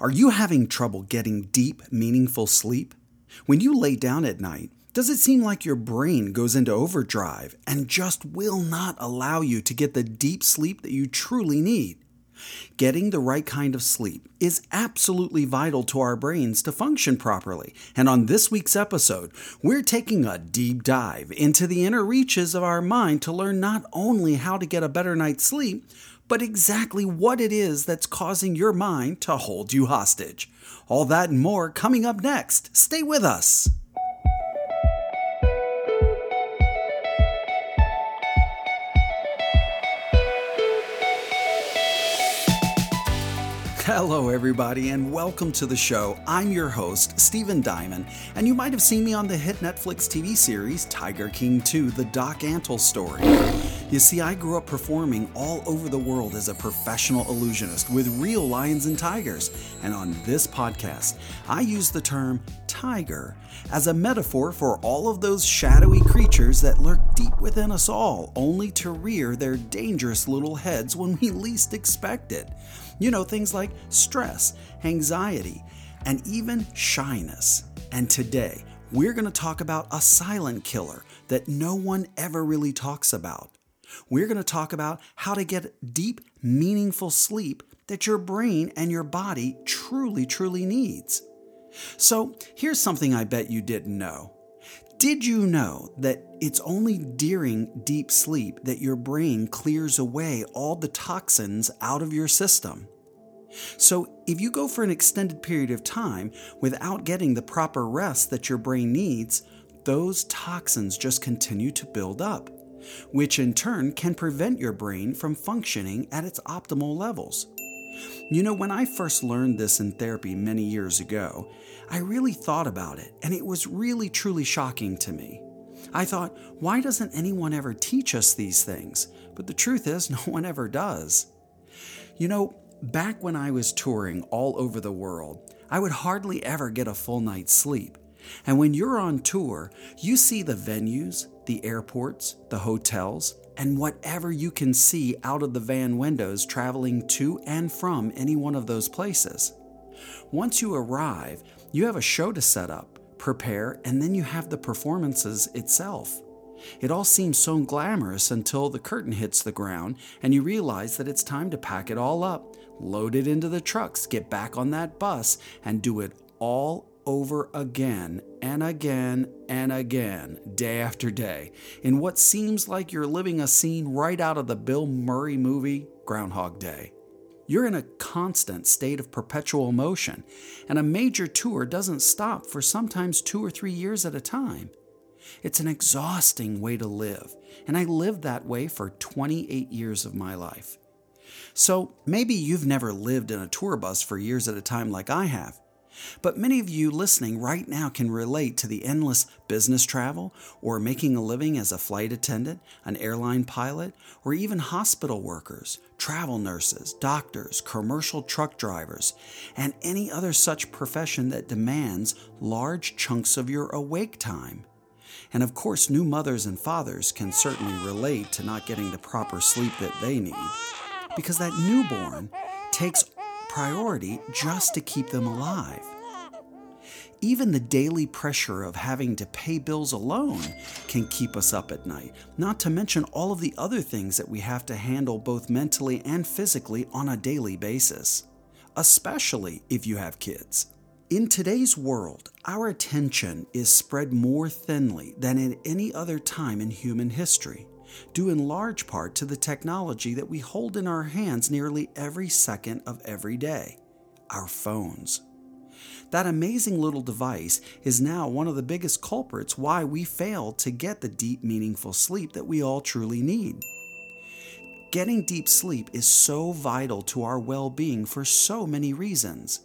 Are you having trouble getting deep, meaningful sleep? When you lay down at night, does it seem like your brain goes into overdrive and just will not allow you to get the deep sleep that you truly need? Getting the right kind of sleep is absolutely vital to our brains to function properly. And on this week's episode, we're taking a deep dive into the inner reaches of our mind to learn not only how to get a better night's sleep, but exactly what it is that's causing your mind to hold you hostage. All that and more coming up next. Stay with us. Hello, everybody, and welcome to the show. I'm your host, Steven Diamond, and you might have seen me on the hit Netflix TV series Tiger King 2 The Doc Antle Story. You see, I grew up performing all over the world as a professional illusionist with real lions and tigers, and on this podcast, I use the term tiger as a metaphor for all of those shadowy creatures that lurk deep within us all, only to rear their dangerous little heads when we least expect it. You know, things like stress, anxiety, and even shyness. And today, we're going to talk about a silent killer that no one ever really talks about. We're going to talk about how to get deep, meaningful sleep that your brain and your body truly, truly needs. So, here's something I bet you didn't know. Did you know that it's only during deep sleep that your brain clears away all the toxins out of your system? So, if you go for an extended period of time without getting the proper rest that your brain needs, those toxins just continue to build up, which in turn can prevent your brain from functioning at its optimal levels. You know, when I first learned this in therapy many years ago, I really thought about it, and it was really truly shocking to me. I thought, why doesn't anyone ever teach us these things? But the truth is, no one ever does. You know, back when I was touring all over the world, I would hardly ever get a full night's sleep. And when you're on tour, you see the venues, the airports, the hotels, and whatever you can see out of the van windows traveling to and from any one of those places. Once you arrive, you have a show to set up, prepare, and then you have the performances itself. It all seems so glamorous until the curtain hits the ground and you realize that it's time to pack it all up, load it into the trucks, get back on that bus, and do it all over again and again and again, day after day, in what seems like you're living a scene right out of the Bill Murray movie Groundhog Day. You're in a constant state of perpetual motion, and a major tour doesn't stop for sometimes two or three years at a time. It's an exhausting way to live, and I lived that way for 28 years of my life. So maybe you've never lived in a tour bus for years at a time like I have. But many of you listening right now can relate to the endless business travel or making a living as a flight attendant, an airline pilot, or even hospital workers, travel nurses, doctors, commercial truck drivers, and any other such profession that demands large chunks of your awake time. And of course, new mothers and fathers can certainly relate to not getting the proper sleep that they need, because that newborn takes priority just to keep them alive. Even the daily pressure of having to pay bills alone can keep us up at night, not to mention all of the other things that we have to handle both mentally and physically on a daily basis, especially if you have kids. In today's world, our attention is spread more thinly than at any other time in human history due in large part to the technology that we hold in our hands nearly every second of every day our phones. That amazing little device is now one of the biggest culprits why we fail to get the deep, meaningful sleep that we all truly need. Getting deep sleep is so vital to our well being for so many reasons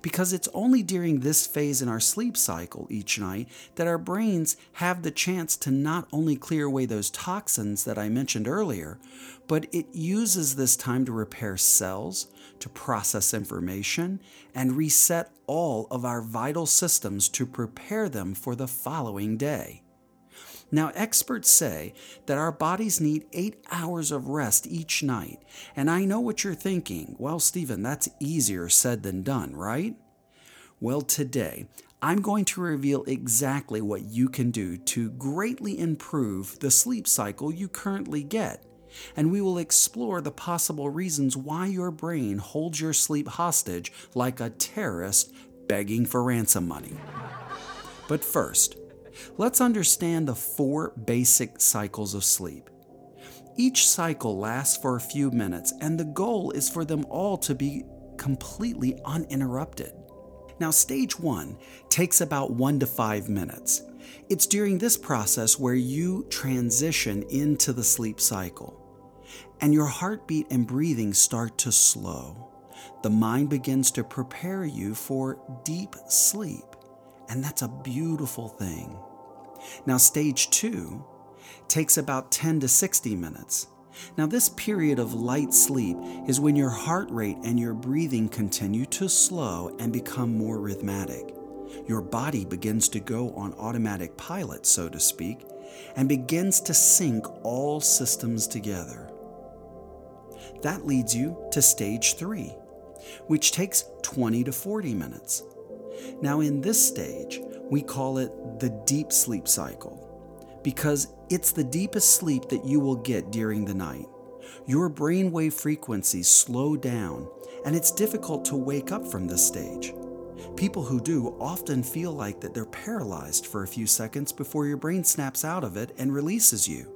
because it's only during this phase in our sleep cycle each night that our brains have the chance to not only clear away those toxins that I mentioned earlier, but it uses this time to repair cells, to process information, and reset all of our vital systems to prepare them for the following day. Now, experts say that our bodies need eight hours of rest each night. And I know what you're thinking. Well, Steven, that's easier said than done, right? Well, today, I'm going to reveal exactly what you can do to greatly improve the sleep cycle you currently get. And we will explore the possible reasons why your brain holds your sleep hostage like a terrorist begging for ransom money. But first, Let's understand the four basic cycles of sleep. Each cycle lasts for a few minutes, and the goal is for them all to be completely uninterrupted. Now, stage one takes about one to five minutes. It's during this process where you transition into the sleep cycle, and your heartbeat and breathing start to slow. The mind begins to prepare you for deep sleep, and that's a beautiful thing. Now, stage two takes about 10 to 60 minutes. Now, this period of light sleep is when your heart rate and your breathing continue to slow and become more rhythmic. Your body begins to go on automatic pilot, so to speak, and begins to sync all systems together. That leads you to stage three, which takes 20 to 40 minutes. Now, in this stage, we call it the deep sleep cycle because it's the deepest sleep that you will get during the night. Your brainwave frequencies slow down, and it's difficult to wake up from this stage. People who do often feel like that they're paralyzed for a few seconds before your brain snaps out of it and releases you.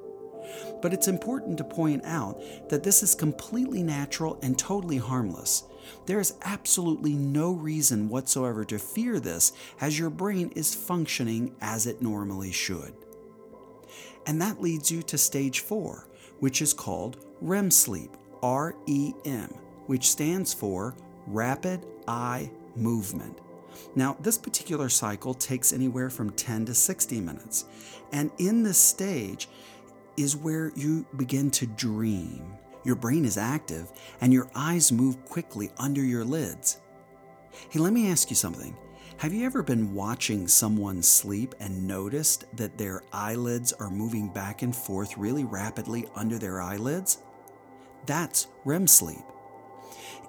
But it's important to point out that this is completely natural and totally harmless. There is absolutely no reason whatsoever to fear this, as your brain is functioning as it normally should. And that leads you to stage four, which is called REM sleep, R E M, which stands for Rapid Eye Movement. Now, this particular cycle takes anywhere from 10 to 60 minutes. And in this stage is where you begin to dream. Your brain is active, and your eyes move quickly under your lids. Hey, let me ask you something. Have you ever been watching someone sleep and noticed that their eyelids are moving back and forth really rapidly under their eyelids? That's REM sleep.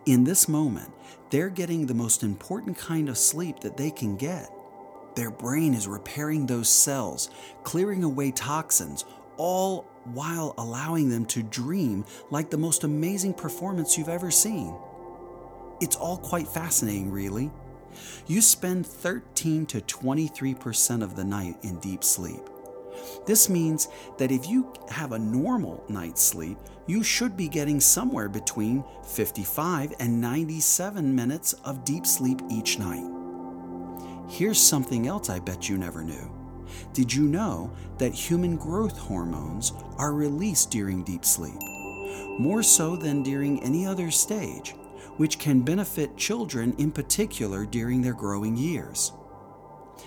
In this moment, they're getting the most important kind of sleep that they can get. Their brain is repairing those cells, clearing away toxins, all while allowing them to dream like the most amazing performance you've ever seen. It's all quite fascinating, really. You spend 13 to 23% of the night in deep sleep. This means that if you have a normal night's sleep, you should be getting somewhere between 55 and 97 minutes of deep sleep each night. Here's something else I bet you never knew. Did you know that human growth hormones are released during deep sleep? More so than during any other stage, which can benefit children in particular during their growing years.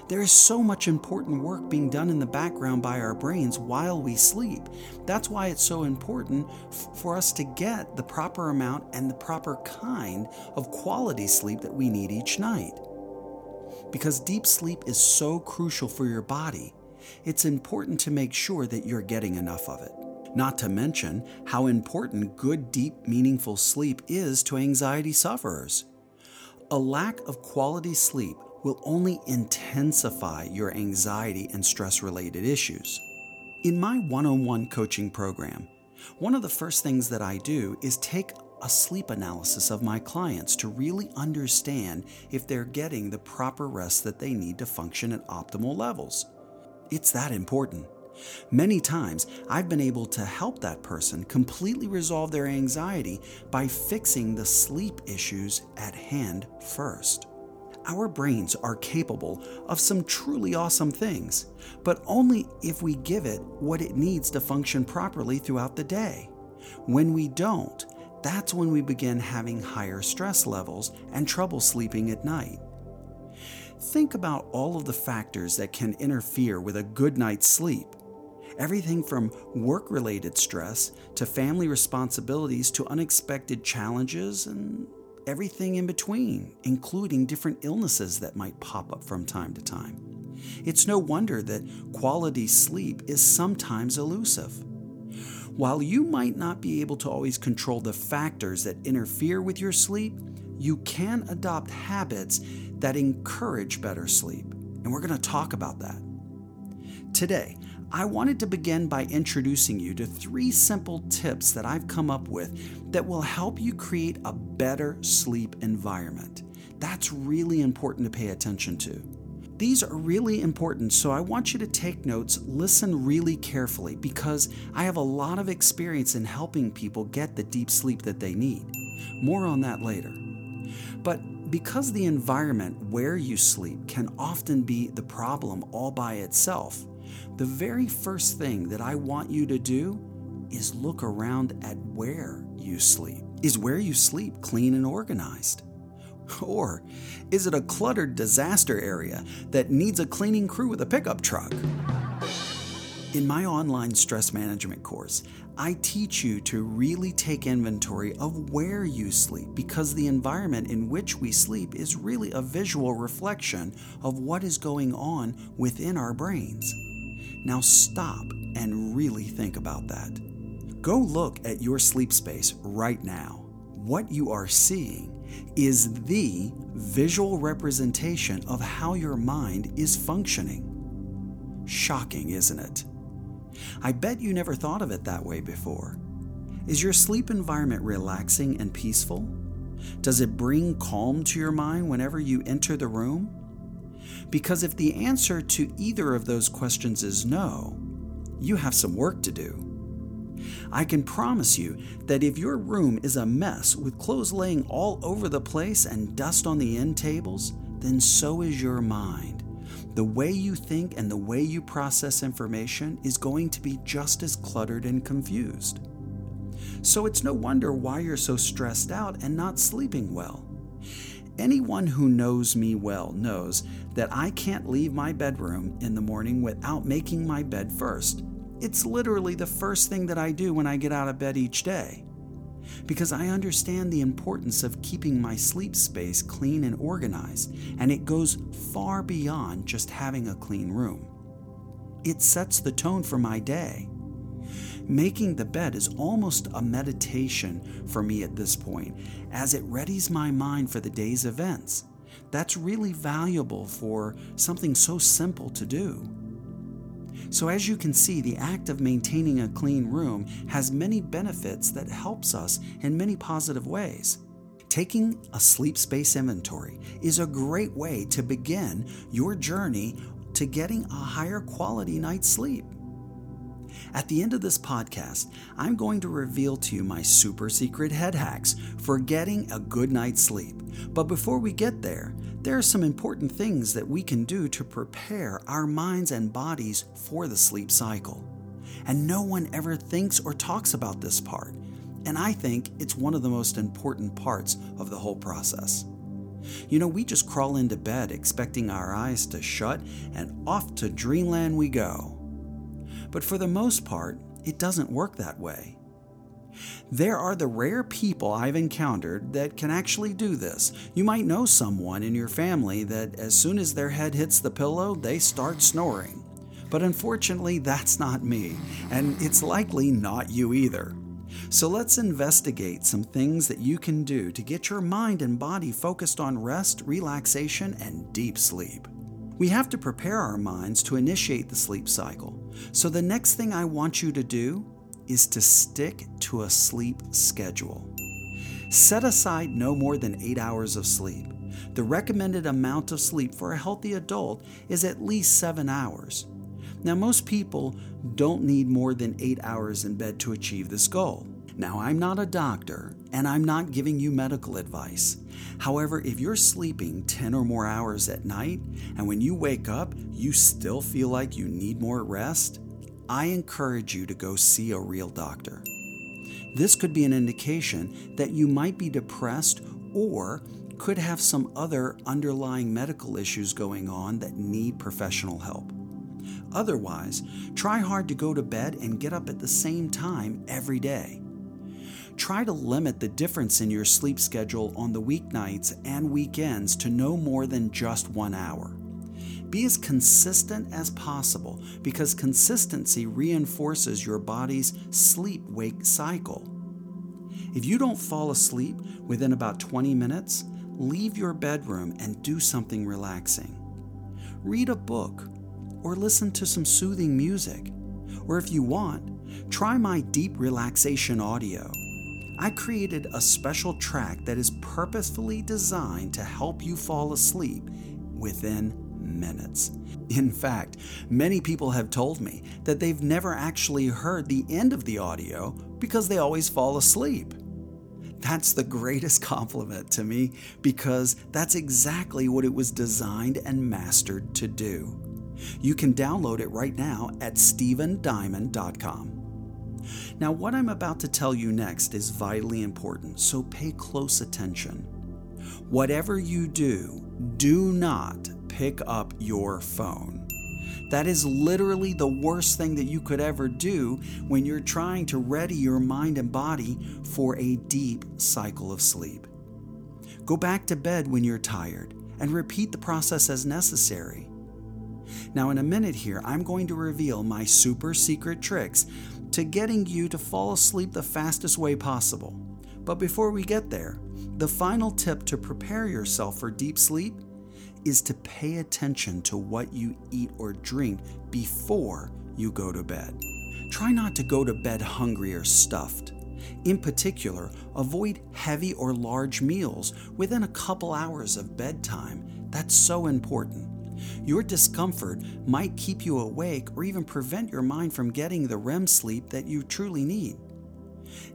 There is so much important work being done in the background by our brains while we sleep. That's why it's so important f- for us to get the proper amount and the proper kind of quality sleep that we need each night. Because deep sleep is so crucial for your body, it's important to make sure that you're getting enough of it. Not to mention how important good, deep, meaningful sleep is to anxiety sufferers. A lack of quality sleep will only intensify your anxiety and stress related issues. In my one on one coaching program, one of the first things that I do is take a sleep analysis of my clients to really understand if they're getting the proper rest that they need to function at optimal levels. It's that important. Many times, I've been able to help that person completely resolve their anxiety by fixing the sleep issues at hand first. Our brains are capable of some truly awesome things, but only if we give it what it needs to function properly throughout the day. When we don't, that's when we begin having higher stress levels and trouble sleeping at night. Think about all of the factors that can interfere with a good night's sleep. Everything from work related stress to family responsibilities to unexpected challenges and everything in between, including different illnesses that might pop up from time to time. It's no wonder that quality sleep is sometimes elusive. While you might not be able to always control the factors that interfere with your sleep, you can adopt habits that encourage better sleep. And we're going to talk about that. Today, I wanted to begin by introducing you to three simple tips that I've come up with that will help you create a better sleep environment. That's really important to pay attention to. These are really important, so I want you to take notes, listen really carefully, because I have a lot of experience in helping people get the deep sleep that they need. More on that later. But because the environment where you sleep can often be the problem all by itself, the very first thing that I want you to do is look around at where you sleep. Is where you sleep clean and organized? Or is it a cluttered disaster area that needs a cleaning crew with a pickup truck? In my online stress management course, I teach you to really take inventory of where you sleep because the environment in which we sleep is really a visual reflection of what is going on within our brains. Now stop and really think about that. Go look at your sleep space right now. What you are seeing is the visual representation of how your mind is functioning. Shocking, isn't it? I bet you never thought of it that way before. Is your sleep environment relaxing and peaceful? Does it bring calm to your mind whenever you enter the room? Because if the answer to either of those questions is no, you have some work to do. I can promise you that if your room is a mess with clothes laying all over the place and dust on the end tables, then so is your mind. The way you think and the way you process information is going to be just as cluttered and confused. So it's no wonder why you're so stressed out and not sleeping well. Anyone who knows me well knows that I can't leave my bedroom in the morning without making my bed first. It's literally the first thing that I do when I get out of bed each day. Because I understand the importance of keeping my sleep space clean and organized, and it goes far beyond just having a clean room. It sets the tone for my day. Making the bed is almost a meditation for me at this point, as it readies my mind for the day's events. That's really valuable for something so simple to do. So, as you can see, the act of maintaining a clean room has many benefits that helps us in many positive ways. Taking a sleep space inventory is a great way to begin your journey to getting a higher quality night's sleep. At the end of this podcast, I'm going to reveal to you my super secret head hacks for getting a good night's sleep. But before we get there, there are some important things that we can do to prepare our minds and bodies for the sleep cycle. And no one ever thinks or talks about this part. And I think it's one of the most important parts of the whole process. You know, we just crawl into bed expecting our eyes to shut and off to dreamland we go. But for the most part, it doesn't work that way. There are the rare people I've encountered that can actually do this. You might know someone in your family that as soon as their head hits the pillow, they start snoring. But unfortunately, that's not me, and it's likely not you either. So let's investigate some things that you can do to get your mind and body focused on rest, relaxation, and deep sleep. We have to prepare our minds to initiate the sleep cycle. So the next thing I want you to do is to stick to a sleep schedule. Set aside no more than eight hours of sleep. The recommended amount of sleep for a healthy adult is at least seven hours. Now, most people don't need more than eight hours in bed to achieve this goal. Now, I'm not a doctor and I'm not giving you medical advice. However, if you're sleeping 10 or more hours at night and when you wake up you still feel like you need more rest, I encourage you to go see a real doctor. This could be an indication that you might be depressed or could have some other underlying medical issues going on that need professional help. Otherwise, try hard to go to bed and get up at the same time every day. Try to limit the difference in your sleep schedule on the weeknights and weekends to no more than just one hour. Be as consistent as possible because consistency reinforces your body's sleep wake cycle. If you don't fall asleep within about 20 minutes, leave your bedroom and do something relaxing. Read a book or listen to some soothing music. Or if you want, try my deep relaxation audio. I created a special track that is purposefully designed to help you fall asleep within minutes. In fact, many people have told me that they've never actually heard the end of the audio because they always fall asleep. That's the greatest compliment to me because that's exactly what it was designed and mastered to do. You can download it right now at stevendiamond.com. Now, what I'm about to tell you next is vitally important, so pay close attention. Whatever you do, do not pick up your phone. That is literally the worst thing that you could ever do when you're trying to ready your mind and body for a deep cycle of sleep. Go back to bed when you're tired and repeat the process as necessary. Now, in a minute here, I'm going to reveal my super secret tricks to getting you to fall asleep the fastest way possible. But before we get there, the final tip to prepare yourself for deep sleep is to pay attention to what you eat or drink before you go to bed. Try not to go to bed hungry or stuffed. In particular, avoid heavy or large meals within a couple hours of bedtime. That's so important. Your discomfort might keep you awake or even prevent your mind from getting the REM sleep that you truly need.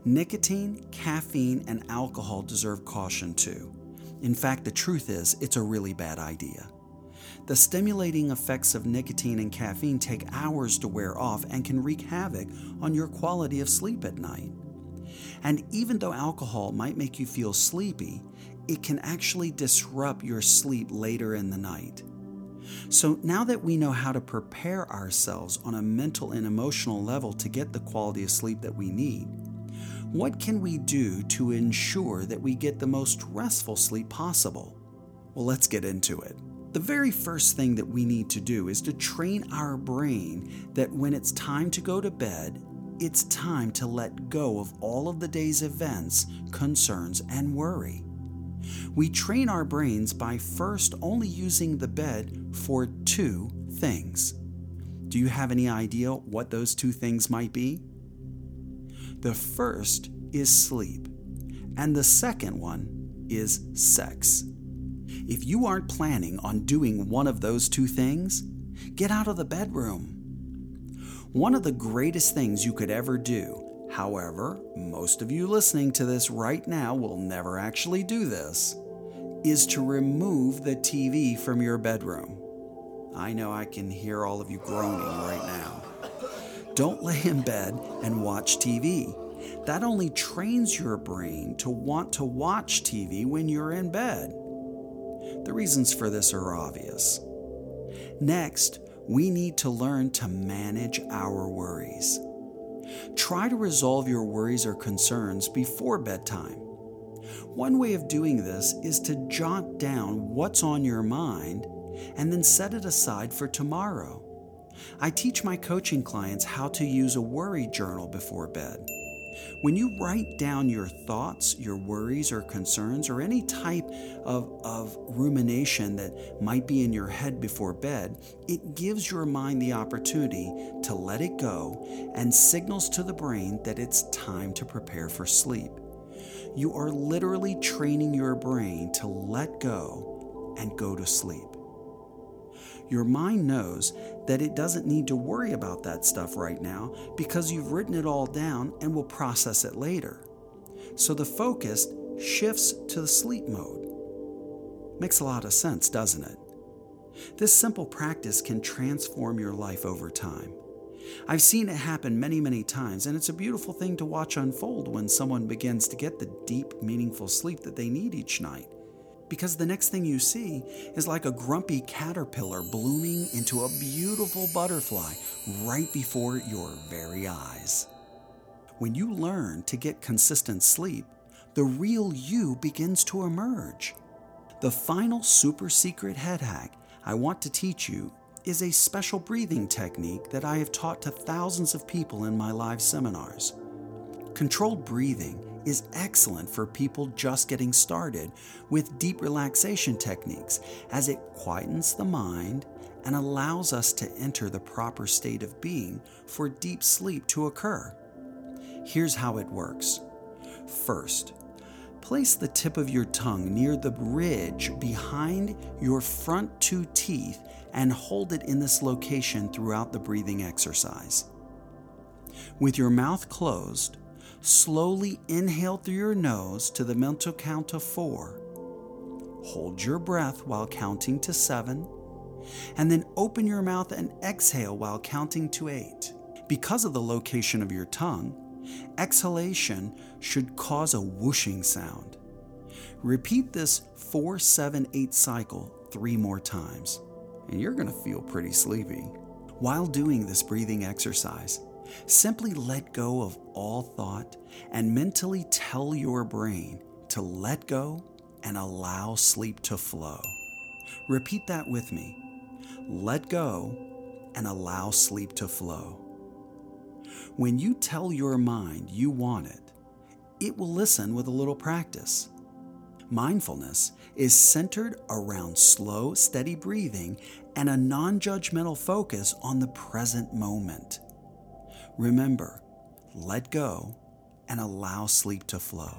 Nicotine, caffeine, and alcohol deserve caution too. In fact, the truth is, it's a really bad idea. The stimulating effects of nicotine and caffeine take hours to wear off and can wreak havoc on your quality of sleep at night. And even though alcohol might make you feel sleepy, it can actually disrupt your sleep later in the night. So, now that we know how to prepare ourselves on a mental and emotional level to get the quality of sleep that we need, what can we do to ensure that we get the most restful sleep possible? Well, let's get into it. The very first thing that we need to do is to train our brain that when it's time to go to bed, it's time to let go of all of the day's events, concerns, and worry. We train our brains by first only using the bed for two things. Do you have any idea what those two things might be? The first is sleep, and the second one is sex. If you aren't planning on doing one of those two things, get out of the bedroom. One of the greatest things you could ever do, however, most of you listening to this right now will never actually do this, is to remove the TV from your bedroom. I know I can hear all of you groaning right now. Don't lay in bed and watch TV. That only trains your brain to want to watch TV when you're in bed. The reasons for this are obvious. Next, we need to learn to manage our worries. Try to resolve your worries or concerns before bedtime. One way of doing this is to jot down what's on your mind and then set it aside for tomorrow. I teach my coaching clients how to use a worry journal before bed. When you write down your thoughts, your worries or concerns, or any type of, of rumination that might be in your head before bed, it gives your mind the opportunity to let it go and signals to the brain that it's time to prepare for sleep. You are literally training your brain to let go and go to sleep your mind knows that it doesn't need to worry about that stuff right now because you've written it all down and will process it later. So the focus shifts to the sleep mode. Makes a lot of sense, doesn't it? This simple practice can transform your life over time. I've seen it happen many, many times, and it's a beautiful thing to watch unfold when someone begins to get the deep, meaningful sleep that they need each night because the next thing you see is like a grumpy caterpillar blooming into a beautiful butterfly right before your very eyes. When you learn to get consistent sleep, the real you begins to emerge. The final super secret head hack I want to teach you is a special breathing technique that I have taught to thousands of people in my live seminars. Controlled breathing is excellent for people just getting started with deep relaxation techniques as it quietens the mind and allows us to enter the proper state of being for deep sleep to occur. Here's how it works. First, place the tip of your tongue near the ridge behind your front two teeth and hold it in this location throughout the breathing exercise. With your mouth closed, slowly inhale through your nose to the mental count of four. Hold your breath while counting to seven, and then open your mouth and exhale while counting to eight. Because of the location of your tongue, exhalation should cause a whooshing sound. Repeat this 478 cycle three more times, and you're going to feel pretty sleepy. While doing this breathing exercise, simply let go of all thought and mentally tell your brain to let go and allow sleep to flow. Repeat that with me. Let go and allow sleep to flow. When you tell your mind you want it, it will listen with a little practice. Mindfulness is centered around slow, steady breathing and a non judgmental focus on the present moment. Remember, let go and allow sleep to flow.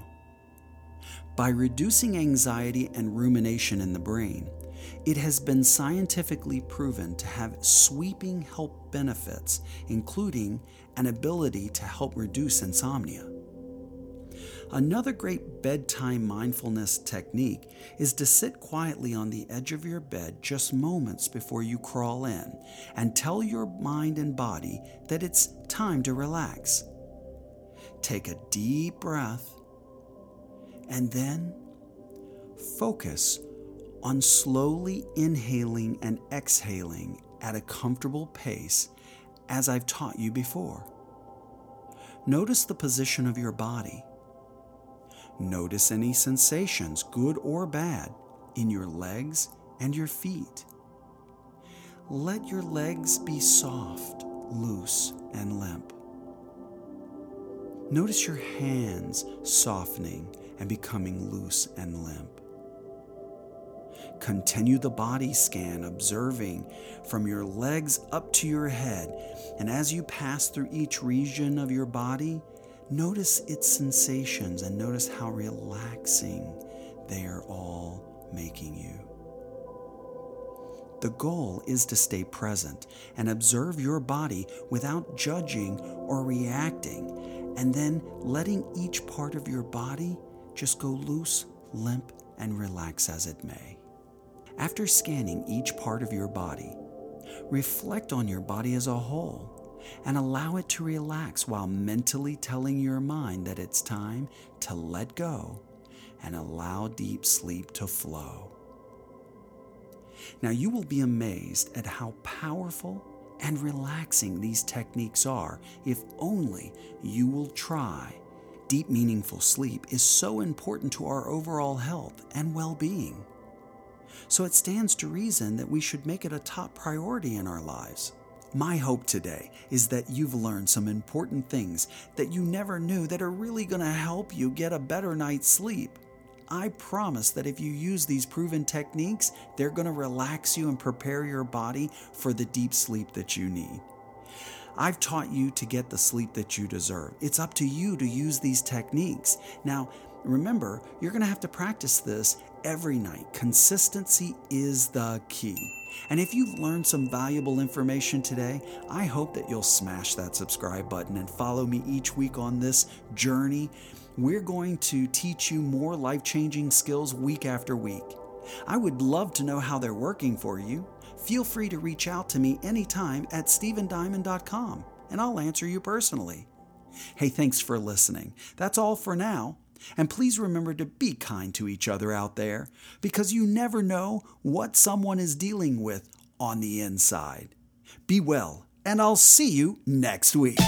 By reducing anxiety and rumination in the brain, it has been scientifically proven to have sweeping health benefits, including an ability to help reduce insomnia. Another great bedtime mindfulness technique is to sit quietly on the edge of your bed just moments before you crawl in and tell your mind and body that it's time to relax. Take a deep breath and then focus on slowly inhaling and exhaling at a comfortable pace as I've taught you before. Notice the position of your body. Notice any sensations, good or bad, in your legs and your feet. Let your legs be soft, loose, and limp. Notice your hands softening and becoming loose and limp. Continue the body scan, observing from your legs up to your head. And as you pass through each region of your body, notice its sensations and notice how relaxing they are all making you. The goal is to stay present and observe your body without judging or reacting, and then letting each part of your body just go loose, limp, and relax as it may. After scanning each part of your body, reflect on your body as a whole and allow it to relax while mentally telling your mind that it's time to let go and allow deep sleep to flow. Now, you will be amazed at how powerful and relaxing these techniques are if only you will try. Deep, meaningful sleep is so important to our overall health and well being so it stands to reason that we should make it a top priority in our lives. My hope today is that you've learned some important things that you never knew that are really going to help you get a better night's sleep. I promise that if you use these proven techniques, they're going to relax you and prepare your body for the deep sleep that you need. I've taught you to get the sleep that you deserve. It's up to you to use these techniques. Now, remember, you're going to have to practice this every night. Consistency is the key. And if you've learned some valuable information today, I hope that you'll smash that subscribe button and follow me each week on this journey. We're going to teach you more life changing skills week after week. I would love to know how they're working for you. Feel free to reach out to me anytime at stevendiamond.com and I'll answer you personally. Hey, thanks for listening. That's all for now. And please remember to be kind to each other out there because you never know what someone is dealing with on the inside. Be well, and I'll see you next week.